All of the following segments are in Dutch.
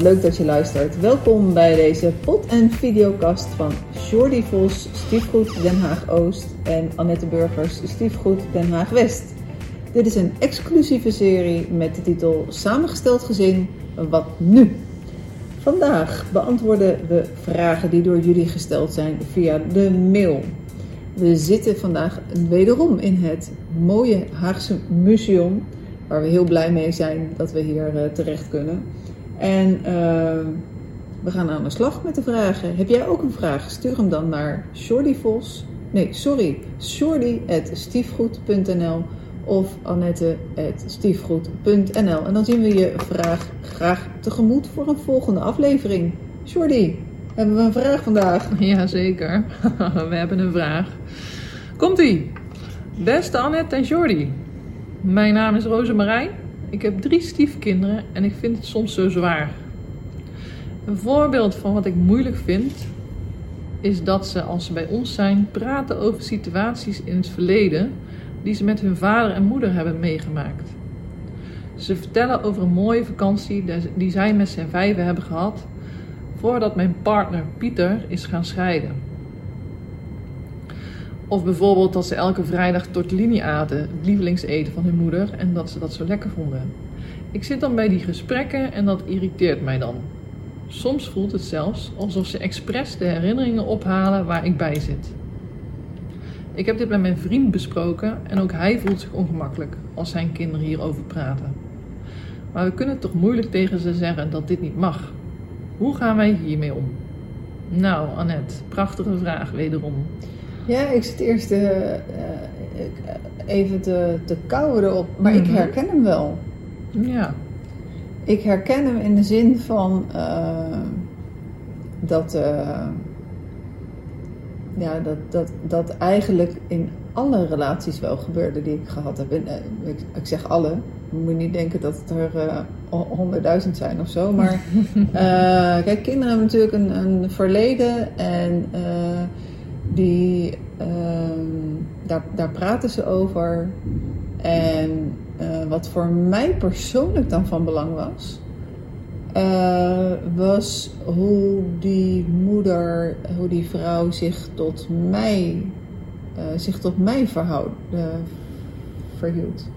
Leuk dat je luistert. Welkom bij deze pod- en videocast van Jordi Vos, Stiefgoed Den Haag Oost en Annette Burgers, Stiefgoed Den Haag West. Dit is een exclusieve serie met de titel Samengesteld gezin, wat nu? Vandaag beantwoorden we vragen die door jullie gesteld zijn via de mail. We zitten vandaag wederom in het mooie Haagse museum, waar we heel blij mee zijn dat we hier uh, terecht kunnen. En uh, we gaan aan de slag met de vragen. Heb jij ook een vraag? Stuur hem dan naar Shorty Vos. Nee, sorry. Shorty.stiefgoed.nl of Annette.stiefgoed.nl. En dan zien we je vraag graag tegemoet voor een volgende aflevering. Shorty, hebben we een vraag vandaag? Jazeker, we hebben een vraag. Komt-ie! Beste Annette en Jordi, mijn naam is Rosemarijn. Ik heb drie stiefkinderen en ik vind het soms zo zwaar. Een voorbeeld van wat ik moeilijk vind is dat ze, als ze bij ons zijn, praten over situaties in het verleden die ze met hun vader en moeder hebben meegemaakt. Ze vertellen over een mooie vakantie die zij met zijn vijven hebben gehad voordat mijn partner Pieter is gaan scheiden. Of bijvoorbeeld dat ze elke vrijdag tortellini aten, het lievelingseten van hun moeder, en dat ze dat zo lekker vonden. Ik zit dan bij die gesprekken en dat irriteert mij dan. Soms voelt het zelfs alsof ze expres de herinneringen ophalen waar ik bij zit. Ik heb dit met mijn vriend besproken en ook hij voelt zich ongemakkelijk als zijn kinderen hierover praten. Maar we kunnen toch moeilijk tegen ze zeggen dat dit niet mag. Hoe gaan wij hiermee om? Nou, Annette, prachtige vraag wederom. Ja, ik zit eerst uh, even te, te kauwen erop, maar mm -hmm. ik herken hem wel. Ja. Ik herken hem in de zin van uh, dat, uh, ja, dat, dat, dat eigenlijk in alle relaties wel gebeurde die ik gehad heb. En, ik, ik, zeg alle, je moet niet denken dat het er honderdduizend zijn of zo. Maar kijk, kinderen hebben natuurlijk een, een verleden en die, uh, daar, daar praten ze over. En uh, wat voor mij persoonlijk dan van belang was, uh, was hoe die moeder, hoe die vrouw zich tot mij, zich tot mij verhoud, verhield.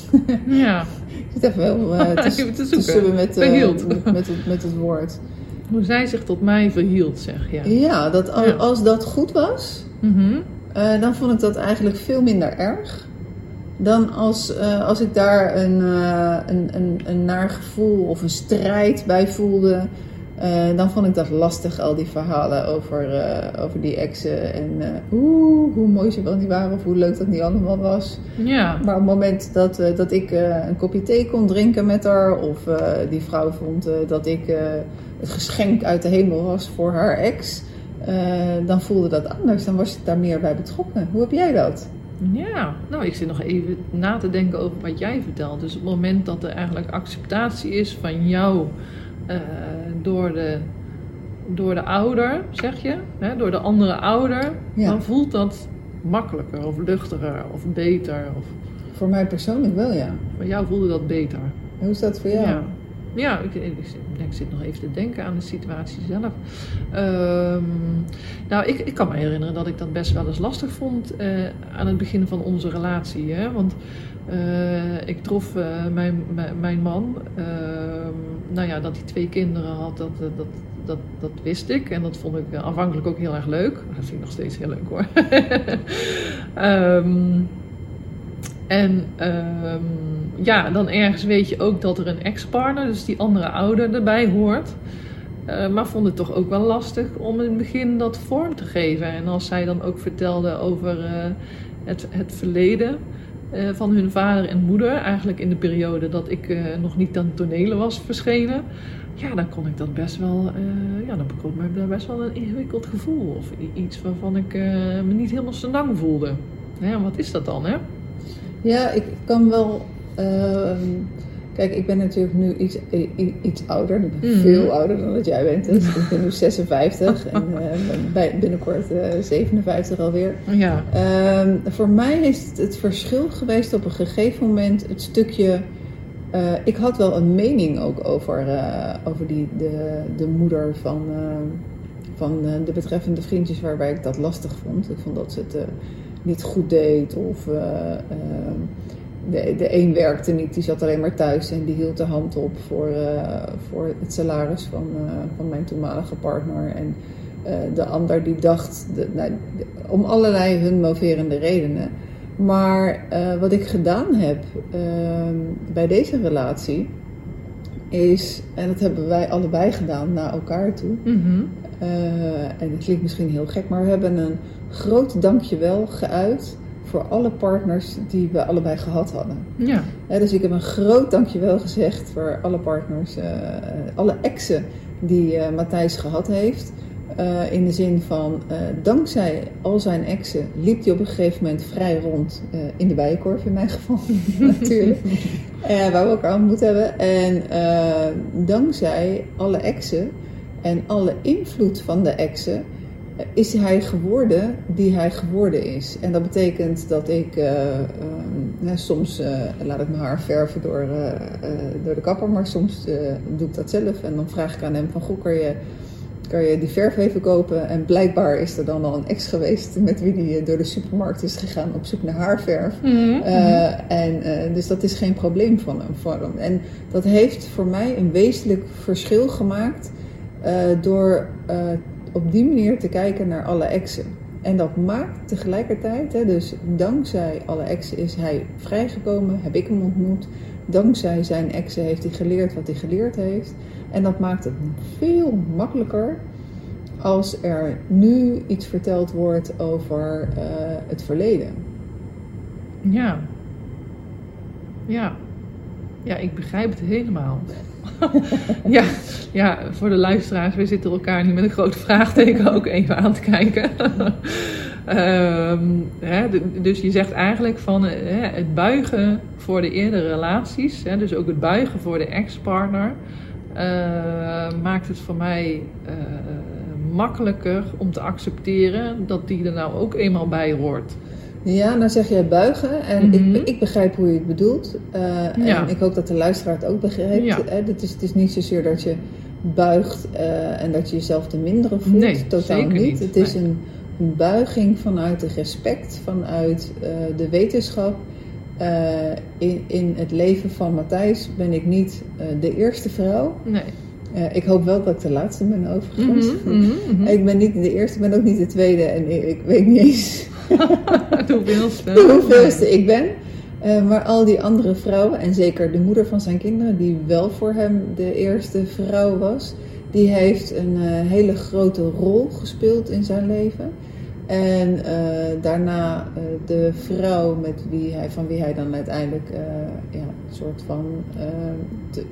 Ja. ik zit even wel te, te, zoeken met, met, met, het, met het woord. Hoe zij zich tot mij verhield, zeg je. Ja, ja dat als, ja. als dat goed was, mm -hmm. Uh, dan vond ik dat eigenlijk veel minder erg. Dan als, uh, als ik daar een, uh, een, een, een naar gevoel of een strijd bij voelde. dan vond ik dat lastig, al die verhalen over, over die exen. En oeh, hoe mooi ze wel niet waren of hoe leuk dat niet allemaal was. Ja. Maar op het moment dat, dat ik een kopje thee kon drinken met haar. Of die vrouw vond dat ik het geschenk uit de hemel was voor haar ex, dan voelde dat anders. Dan was je daar meer bij betrokken. Hoe heb jij dat? Ja, nou, ik zit nog even na te denken over wat jij vertelt. Dus op het moment dat er eigenlijk acceptatie is van jou uh, door, de, door de ouder, zeg je, hè, door de andere ouder, ja. dan voelt dat makkelijker of luchtiger of beter. Of... Voor mij persoonlijk wel, ja. Voor jou voelde dat beter. En hoe is dat voor jou? Ja. Ja, ik, ik, zit nog even te denken aan de situatie zelf. Um, nou, ik, ik kan me herinneren dat ik dat best wel eens lastig vond uh, aan het begin van onze relatie. Hè? Want uh, ik trof uh, mijn, mijn man, nou ja, dat hij twee kinderen had, dat, dat, dat, dat wist ik. En dat vond ik aanvankelijk ook heel erg leuk. Dat vind ik nog steeds heel leuk hoor. um, en um, ja, dan ergens weet je ook dat er een ex-partner, dus die andere ouder, erbij hoort. Uh, maar vond het toch ook wel lastig om in het begin dat vorm te geven. En als zij dan ook vertelde over uh, het, het verleden uh, van hun vader en moeder, eigenlijk in de periode dat ik nog niet aan tonelen was verschenen. Ja, dan kon ik dat best wel, ja, dan me daar best wel een ingewikkeld gevoel. Of iets waarvan ik me niet helemaal zo lang voelde. Ja, wat is dat dan, hè? Ja, ik kan wel. Uh, kijk, ik ben natuurlijk nu iets, iets ouder. Ik ben mm. veel ouder dan dat jij bent. Dus ik ben nu 56 en uh, binnenkort uh, 57 alweer. Ja. Uh, voor mij is het, het verschil geweest op een gegeven moment het stukje Eh, ik had wel een mening ook over, eh, over die, de, de moeder van, eh, van eh, de betreffende vriendjes waarbij ik dat lastig vond. Ik vond dat ze het eh, niet goed deed of eh, eh, de, de een werkte niet, die zat alleen maar thuis en die hield de hand op voor, eh, voor het salaris van, van mijn toenmalige partner. En de ander die dacht, de, nou, de- om allerlei hun moverende redenen. Maar wat ik gedaan heb ehm, bij deze relatie is, en dat hebben wij allebei gedaan naar elkaar toe. Mhm. En het klinkt misschien heel gek, maar we hebben een groot dankjewel geuit voor alle partners die we allebei gehad hadden. Ja. Dus ik heb een groot dankjewel gezegd voor alle partners, eh, alle exen die eh, Matthijs gehad heeft. Eh, in de zin van, dankzij al zijn exen liep hij op een gegeven moment vrij rond in de bijenkorf in mijn geval natuurlijk. Waar we elkaar ontmoet hebben. En dankzij alle exen en alle invloed van de exen is hij geworden die hij geworden is. En dat betekent dat ik eh, ehm, soms eh, laat ik mijn haar verven door, eh, door de kapper, maar soms doe ik dat zelf. En dan vraag ik aan hem van, goh, kan je, kan je die verf even kopen? En blijkbaar is er dan al een ex geweest met wie die door de supermarkt is gegaan op zoek naar haarverf. Eh, en, dus dat is geen probleem van hem, voor hem. En dat heeft voor mij een wezenlijk verschil gemaakt door op die manier te kijken naar alle exen. En dat maakt tegelijkertijd, hè, dus dankzij alle exen is hij vrijgekomen, heb ik hem ontmoet. Dankzij zijn exen heeft hij geleerd wat hij geleerd heeft. En dat maakt het veel makkelijker als er nu iets verteld wordt over eh, het verleden. Ja. Ja. Ja, ik begrijp het helemaal. ja, ja, voor de luisteraars, we zitten elkaar nu met een groot vraagteken ook even aan te kijken. Ehm, hè, dus je zegt eigenlijk van eh, hè, het buigen voor de eerdere relaties, hè, dus ook het buigen voor de ex-partner, eh, maakt het voor mij eh, makkelijker om te accepteren dat die er nou ook eenmaal bij hoort. Ja, nou zeg jij buigen en Mhm. ik, ik begrijp hoe je het bedoelt. Eh, Ja. En ik hoop dat de luisteraar het ook begrijpt. Ja. Hè, Het, is, het is niet zozeer dat je buigt eh, en dat je jezelf te minderen voelt. Nee, Totaal zeker niet. niet. Het is een, een buiging vanuit de respect, vanuit eh, de wetenschap. Eh, in, in het leven van Matthijs ben ik niet eh, de eerste vrouw. Nee. Eh, ik hoop wel dat ik de laatste ben overigens. Mhm, mhm. Ik ben niet de eerste, ik ben ook niet de tweede en ik, ik weet niet eens De hoeveelste. de hoeveelste ik ben. Eh, maar al die andere vrouwen, en zeker de moeder van zijn kinderen, die wel voor hem de eerste vrouw was, die heeft een eh, hele grote rol gespeeld in zijn leven. En eh, daarna de vrouw met wie hij, van wie hij dan uiteindelijk ja, een soort van te-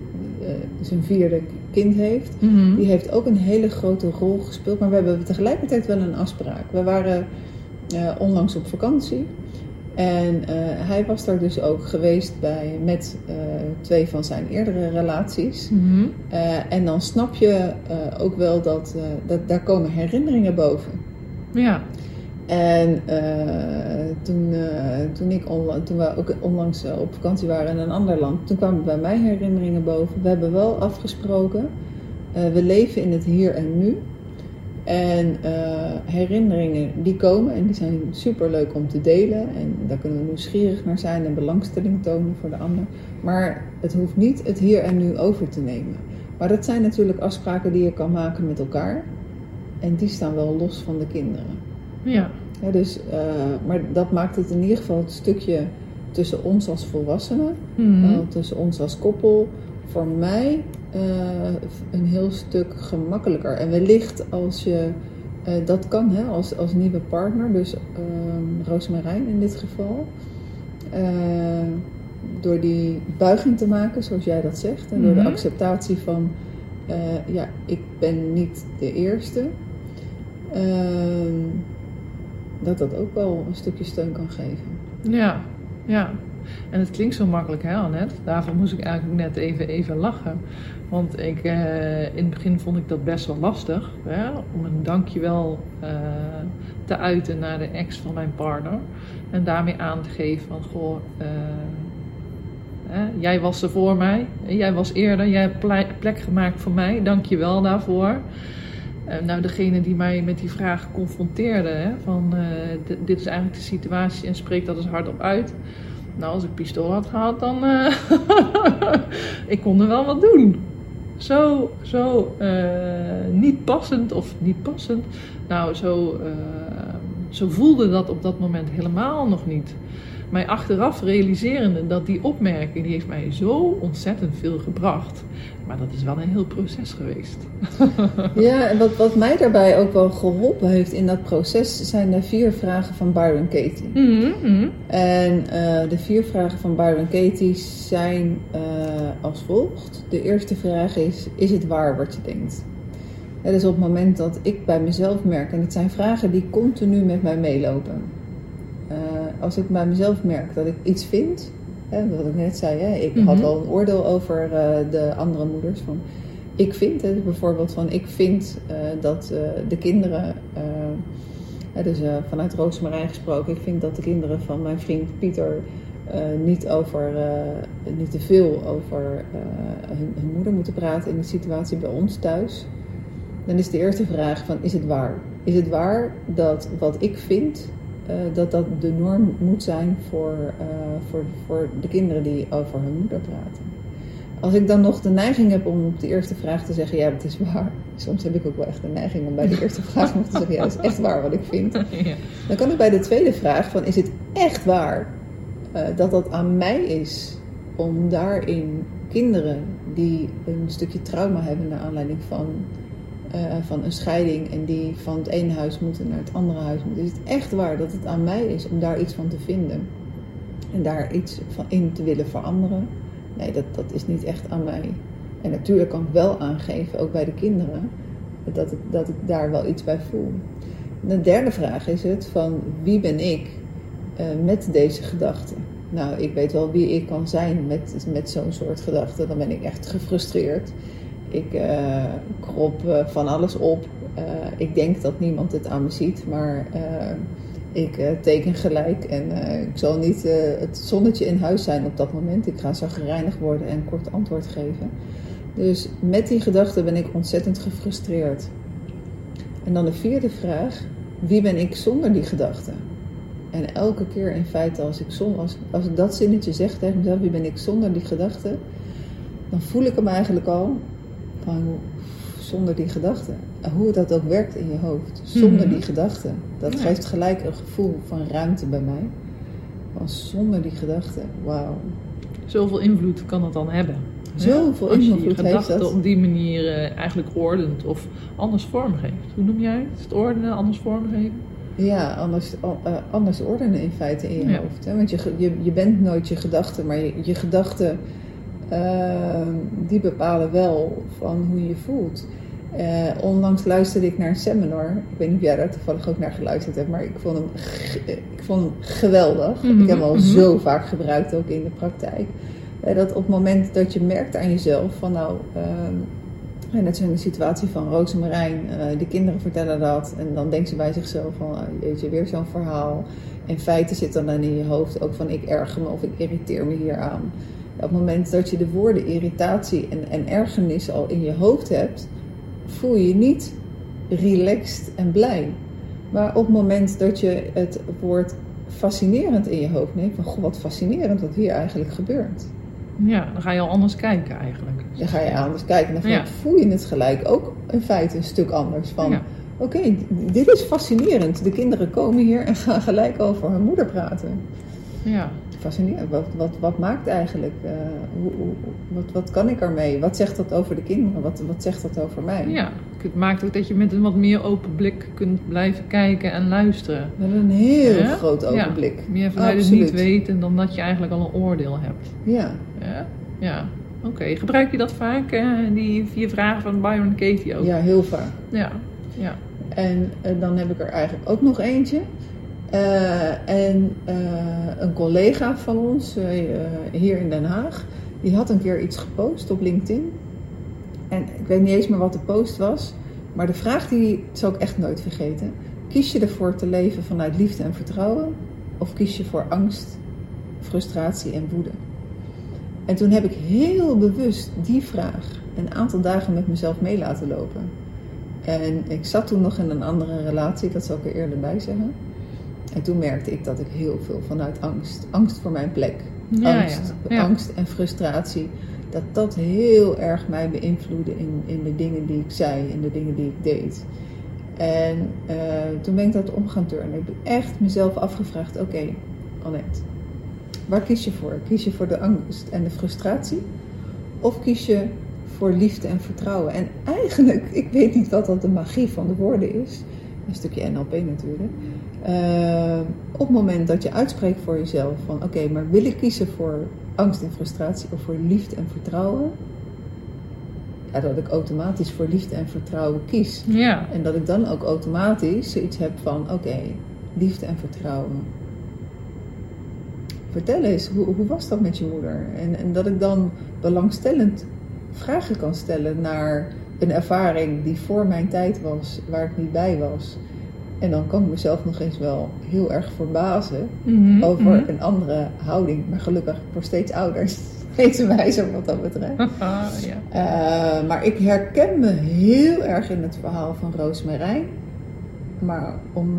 zijn vierde kind heeft. Mhm. Die heeft ook een hele grote rol gespeeld. Maar we hebben tegelijkertijd wel een afspraak. We waren eh, onlangs op vakantie. En eh, hij was daar dus ook geweest bij, met eh, twee van zijn eerdere relaties. Mhm. En dan snap je ook wel dat, dat daar komen herinneringen boven. Ja. En toen, toen, ik onla- toen we ook onlangs op vakantie waren in een ander land, toen kwamen bij mij herinneringen boven. We hebben wel afgesproken, we leven in het hier en nu. En eh, herinneringen die komen en die zijn super leuk om te delen. En daar kunnen we nieuwsgierig naar zijn en belangstelling tonen voor de ander. Maar het hoeft niet het hier en nu over te nemen. Maar dat zijn natuurlijk afspraken die je kan maken met elkaar. En die staan wel los van de kinderen. Ja. Ja, dus, eh, maar dat maakt het in ieder geval het stukje tussen ons als volwassenen, eh, tussen ons als koppel, voor mij eh, een heel stuk gemakkelijker. En wellicht als je eh, dat kan, hè, als, als nieuwe partner, dus ehm Roosmarijn in dit geval, eh, door die buiging te maken, zoals jij dat zegt, en door Mhm. de acceptatie van, ja, ik ben niet de eerste. Ehm, dat dat ook wel een stukje steun kan geven. Ja, ja. En het klinkt zo makkelijk, hè, Annette? Daarvoor moest ik eigenlijk net even, even lachen. Want ik, eh, in het begin vond ik dat best wel lastig. Hè, om een dankjewel eh te uiten naar de ex van mijn partner. En daarmee aan te geven van, goh, eh? Jij was er voor mij. Jij was eerder. Jij hebt ple- plek gemaakt voor mij. Dank je wel daarvoor. Nou, degene die mij met die vraag confronteerde, hè, van dit is eigenlijk de situatie en spreek dat eens hardop uit. Nou, als ik pistool had gehad, dan. eh ik kon er wel wat doen. Zo, zo eh, niet passend of niet passend. Nou, zo, eh, zo voelde dat op dat moment helemaal nog niet. Mij achteraf realiserende dat die opmerking, die heeft mij zo ontzettend veel gebracht. Maar dat is wel een heel proces geweest. Ja, en wat, wat mij daarbij ook wel geholpen heeft in dat proces zijn de vier vragen van Byron Katie. Mhm, mhm. En eh, de vier vragen van Byron Katie zijn eh, als volgt. De eerste vraag is: Is het waar wat je denkt? Het is op het moment dat ik bij mezelf merk, en het zijn vragen die continu met mij meelopen. Als ik bij mezelf merk dat ik iets vind, hè, wat ik net zei, hè, ik had Mhm. al een oordeel over eh, de andere moeders. Van, ik vind het bijvoorbeeld van, ik vind eh, dat eh, de kinderen, hè, dus vanuit Roosmarijn gesproken, ik vind dat de kinderen van mijn vriend Pieter niet, over, niet te veel over hun, hun moeder moeten praten in de situatie bij ons thuis. Dan is de eerste vraag van, is het waar? Is het waar dat wat ik vind, dat dat de norm moet zijn voor, eh, voor, voor de kinderen die over hun moeder praten? Als ik dan nog de neiging heb om op de eerste vraag te zeggen, ja, het is waar. Soms heb ik ook wel echt de neiging om bij de eerste vraag nog te zeggen, ja, het is echt waar wat ik vind. Dan kan ik bij de tweede vraag van, is het echt waar eh, dat dat aan mij is om daarin kinderen die een stukje trauma hebben naar aanleiding van, eh, van een scheiding en die van het ene huis moeten naar het andere huis moeten. Is het echt waar dat het aan mij is om daar iets van te vinden en daar iets van in te willen veranderen? Nee, dat, dat is niet echt aan mij. En natuurlijk kan ik wel aangeven, ook bij de kinderen, dat ik, dat ik daar wel iets bij voel. De derde vraag is het van wie ben ik eh, met deze gedachten? Nou, ik weet wel wie ik kan zijn met, met zo'n soort gedachten. Dan ben ik echt gefrustreerd. Ik eh, krop eh, van alles op. Eh, ik denk dat niemand het aan me ziet, maar ik teken gelijk. En ik zal niet het zonnetje in huis zijn op dat moment. Ik ga zo gereinigd worden en kort antwoord geven. Dus met die gedachten ben ik ontzettend gefrustreerd. En dan de vierde vraag: wie ben ik zonder die gedachten? En elke keer in feite, als ik, som, als, als ik dat zinnetje zeg tegen mezelf: wie ben ik zonder die gedachten? Dan voel ik hem eigenlijk al van zonder die gedachten. Hoe dat ook werkt in je hoofd. Zonder Mhm. die gedachten. Dat Ja. geeft gelijk een gevoel van ruimte bij mij. Van zonder die gedachten. Wauw. Zoveel invloed kan het dan hebben. Zoveel Als je je invloed heeft gedachten dat. op die manier eh, eigenlijk ordent of anders vormgeeft. Hoe noem jij het? Het ordenen, anders vormgeven? Ja, anders, eh, anders ordenen in feite in je Ja. hoofd. Hè? Want je, je, je bent nooit je gedachten, maar je, je gedachten eh, die bepalen wel van hoe je je voelt. Eh, onlangs luisterde ik naar een seminar. Ik weet niet of jij daar toevallig ook naar geluisterd hebt, maar ik vond hem, ik vond hem geweldig. Mhm, Ik heb hem al mhm. zo vaak gebruikt, ook in de praktijk. Eh, dat op het moment dat je merkt aan jezelf van nou, ehm, en net zo in de situatie van Rosemarijn, eh de kinderen vertellen dat en dan denkt ze bij zichzelf van, ah, jeetje, weer zo'n verhaal. In feite zit dan dan in je hoofd ook van, ik erger me of ik irriteer me hier aan. Op het moment dat je de woorden irritatie en, en ergernis al in je hoofd hebt, voel je je niet relaxed en blij. Maar op het moment dat je het woord fascinerend in je hoofd neemt, van goh, wat fascinerend wat hier eigenlijk gebeurt. Ja, dan ga je al anders kijken eigenlijk. Dan ga je anders kijken en dan Ja. voel je het gelijk ook in feite een stuk anders. Van, Ja. oké, dit is fascinerend. De kinderen komen hier en gaan gelijk over hun moeder praten. Ja, Fascinerend. Wat, wat, wat maakt eigenlijk? eh, hoe, hoe, wat, wat kan ik ermee? Wat zegt dat over de kinderen? Wat, wat zegt dat over mij? ja. Het maakt ook dat je met een wat meer open blik kunt blijven kijken en luisteren. Hebben een heel Ja? groot ogenblik. Ja, meer vanuit het niet weten dan dat je eigenlijk al een oordeel hebt. Ja. Ja, ja. oké. Gebruik je dat vaak, eh, die vier vragen van Byron Katie ook? ja, heel vaak. Ja, ja. En eh, dan heb ik er eigenlijk ook nog eentje. Eh, en eh, een collega van ons eh, hier in Den Haag, die had een keer iets gepost op LinkedIn. En ik weet niet eens meer wat de post was, maar de vraag die zal ik echt nooit vergeten. Kies je ervoor te leven vanuit liefde en vertrouwen? Of kies je voor angst, frustratie en woede? En toen heb ik heel bewust die vraag een aantal dagen met mezelf mee laten lopen. En ik zat toen nog in een andere relatie, dat zal ik er eerder bij zeggen. En toen merkte ik dat ik heel veel vanuit angst, angst voor mijn plek, Ja, angst, ja. Angst en frustratie, dat dat heel erg mij beïnvloedde in, in de dingen die ik zei, in de dingen die ik deed. En eh, toen ben ik dat om gaan turnen. Ik heb echt mezelf afgevraagd: oké, Annette, waar kies je voor? Kies je voor de angst en de frustratie? Of kies je voor liefde en vertrouwen? En eigenlijk, ik weet niet wat dat de magie van de woorden is. Een stukje NLP natuurlijk. Eh, op het moment dat je uitspreekt voor jezelf van oké, maar wil ik kiezen voor angst en frustratie of voor liefde en vertrouwen? Ja, dat ik automatisch voor liefde en vertrouwen kies. Ja. En dat ik dan ook automatisch zoiets heb van oké, liefde en vertrouwen. Vertel eens, hoe, hoe was dat met je moeder? En, en dat ik dan belangstellend vragen kan stellen naar een ervaring die voor mijn tijd was, waar ik niet bij was. En dan kan ik mezelf nog eens wel heel erg verbazen Mhm, over mhm. een andere houding. Maar gelukkig, word steeds ouder, steeds wijzer wat dat betreft. Ah, ja. Eh, maar ik herken me heel erg in het verhaal van Roosmarijn. Maar om,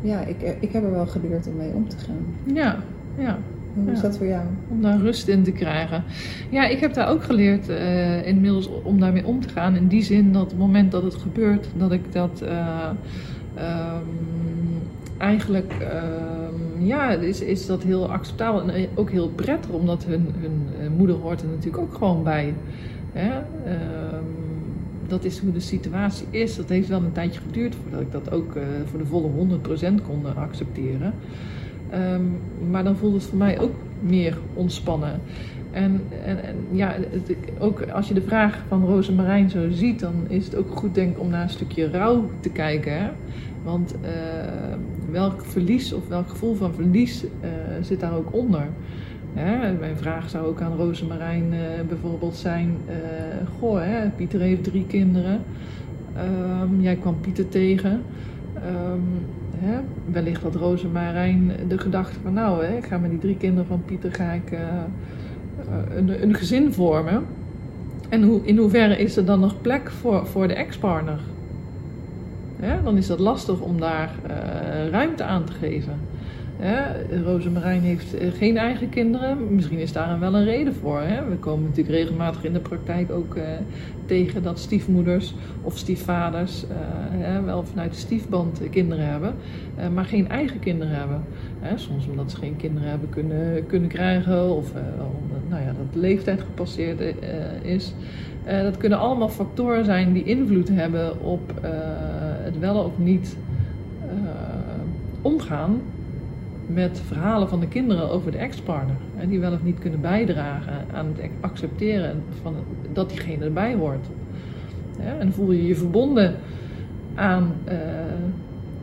ja, ik, ik heb er wel geleerd om mee om te gaan. ja, ja. Hoe is Ja. dat voor jou? Om daar rust in te krijgen. Ja, ik heb daar ook geleerd eh, inmiddels om daarmee om te gaan. In die zin dat op het moment dat het gebeurt, dat ik dat eh, ehm, eigenlijk, ehm, ja, is, is dat heel acceptabel en ook heel prettig, omdat hun, hun eh, moeder hoort er natuurlijk ook gewoon bij. Hè? Ehm, dat is hoe de situatie is. Dat heeft wel een tijdje geduurd voordat ik dat ook eh, voor de volle 100% kon eh, accepteren. Maar dan voelt het voor mij ook meer ontspannen. En, en, en ja, ook als je de vraag van Rosemarijn zo ziet, dan is het ook goed denk om naar een stukje rouw te kijken. Hè? Want eh, welk verlies of welk gevoel van verlies eh, zit daar ook onder? Hè? Mijn vraag zou ook aan Rosemarijn eh bijvoorbeeld zijn: Goh, hè, Pieter heeft drie kinderen. Ehm, jij kwam Pieter tegen. Ehm, hè, wellicht had Rosemarijn de gedachte van nou, hè, ik ga met die drie kinderen van Pieter ga ik, een, een gezin vormen. En hoe, in hoeverre is er dan nog plek voor, voor de ex-partner? Dan is dat lastig om daar eh, ruimte aan te geven. Hè, Rosemarijn heeft eh, geen eigen kinderen. Misschien is daar wel een reden voor. Hè? We komen natuurlijk regelmatig in de praktijk ook eh, tegen dat stiefmoeders of stiefvaders eh, wel vanuit de stiefband kinderen hebben, eh, maar geen eigen kinderen hebben. Hè? Soms omdat ze geen kinderen hebben kunnen, kunnen krijgen of eh, nou ja, dat de leeftijd gepasseerd eh, is. Eh, dat kunnen allemaal factoren zijn die invloed hebben op het wel of niet omgaan met verhalen van de kinderen over de ex-partner. Die wel of niet kunnen bijdragen aan het accepteren van dat diegene erbij hoort. Ja, en voel je je verbonden aan,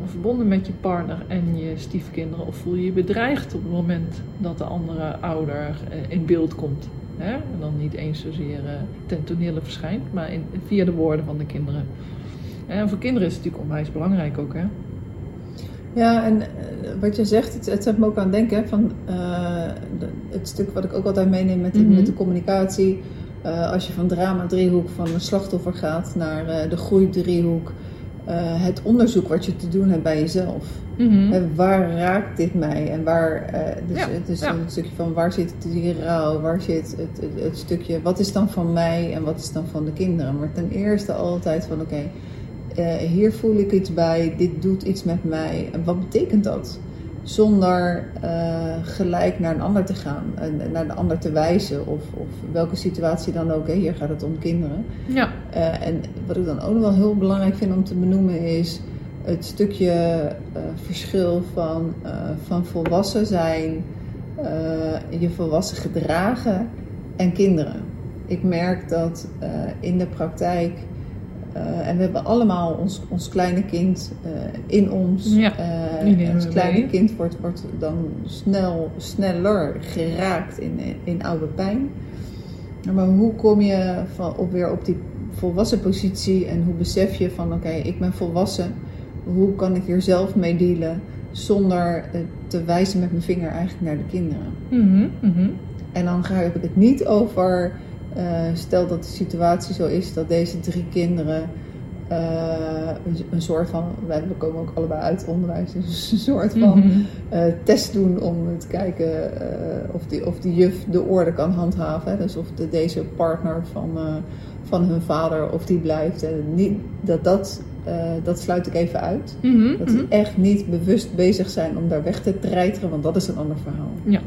verbonden met je partner en je stiefkinderen, of voel je je bedreigd op het moment dat de andere ouder eh, in beeld komt. Hè? En dan niet eens zozeer eh, ten tonele verschijnt, maar in, via de woorden van de kinderen. En voor kinderen is het natuurlijk onwijs belangrijk ook, hè? Ja, en eh, wat je zegt, het, het zet me ook aan het denken van eh, het stuk wat ik ook altijd meeneem met, de- Mhm. met de communicatie. Eh, als je van drama driehoek van een slachtoffer gaat naar eh, de groei driehoek. eh, het onderzoek wat je te doen hebt bij jezelf. Mhm. Waar raakt dit mij? En waar, eh, dus Ja, het is ja. een stukje van waar zit die rouw? Waar zit het, het, het stukje, wat is dan van mij en wat is dan van de kinderen? Maar ten eerste altijd van oké, eh, hier voel ik iets bij, dit doet iets met mij. En wat betekent dat? Zonder eh, gelijk naar een ander te gaan, en naar de ander te wijzen of, of welke situatie dan ook. Hè. Hier gaat het om kinderen. Ja. Eh, en wat ik dan ook nog wel heel belangrijk vind om te benoemen is het stukje eh, verschil van, van volwassen zijn, je volwassen gedragen en kinderen. Ik merk dat in de praktijk, eh, en we hebben allemaal ons, ons kleine kind eh, in ons. Ja, die nemen ons kleine kind wordt, wordt dan snel, sneller geraakt in, in oude pijn. Maar hoe kom je van, op, weer op die volwassen positie en hoe besef je van oké, ik ben volwassen. Hoe kan ik hier zelf mee dealen zonder te wijzen met mijn vinger eigenlijk naar de kinderen? Mhm, mhm. En dan ga ik het niet over, eh, stel dat de situatie zo is dat deze drie kinderen eh, een, een soort van, wij- we komen ook allebei uit onderwijs, dus een soort van Mhm. eh, test doen om te kijken of, die, of die juf de orde kan handhaven. Dus of de, deze partner van, van hun vader, of die blijft. En niet, dat, dat, dat sluit ik even uit. Mhm, Dat ze mhm. echt niet bewust bezig zijn om daar weg te treiteren, want dat is een ander verhaal. Ja.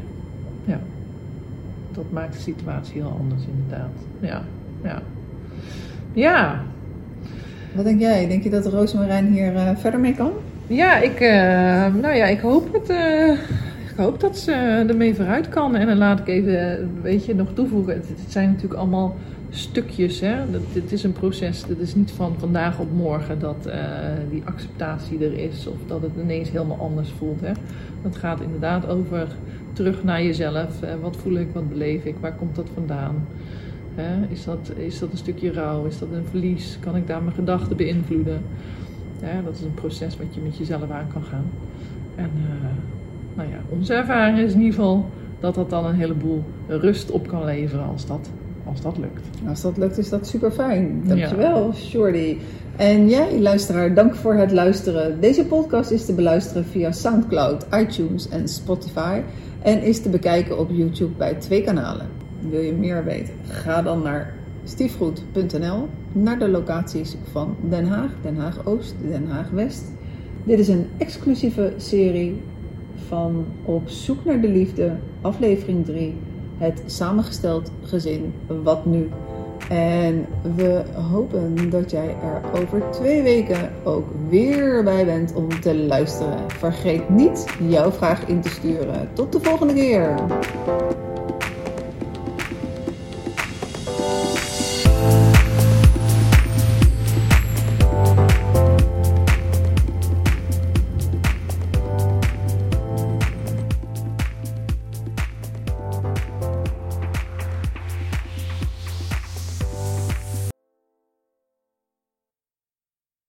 Dat maakt de situatie heel anders inderdaad. Ja, ja. Ja, Wat denk jij? Denk je dat Roosmarijn hier eh, verder mee kan? ja ik, eh, nou ja, ik hoop het. eh, ik hoop dat ze ermee vooruit kan. En dan laat ik even, weet je, nog toevoegen. Het, het zijn natuurlijk allemaal stukjes. Hè? Dat, dit is een proces. Het is niet van vandaag op morgen dat eh, die acceptatie er is. Of dat het ineens helemaal anders voelt. Hè? Het gaat inderdaad over terug naar jezelf. Eh, wat voel ik, wat beleef ik, waar komt dat vandaan? Is, dat, is dat een stukje rouw? Is dat een verlies? Kan ik daar mijn gedachten beïnvloeden? Dat is een proces wat je met jezelf aan kan gaan. En eh, nou ja, onze ervaring is in ieder geval dat dat dan een heleboel rust op kan leveren als dat, als dat lukt. Als dat lukt, is dat super fijn. Dankjewel, Shorty. En jij, luisteraar, dank voor het luisteren. Deze podcast is te beluisteren via Soundcloud, iTunes en Spotify. En is te bekijken op YouTube bij twee kanalen. Wil je meer weten? Ga dan naar stiefgoed.nl, naar de locaties van Den Haag, Den Haag Oost, Den Haag West. Dit is een exclusieve serie van Op zoek naar de liefde, aflevering 3. Het samengesteld gezin, wat nu? En we hopen dat jij er over twee weken ook weer bij bent om te luisteren. Vergeet niet jouw vraag in te sturen. Tot de volgende keer!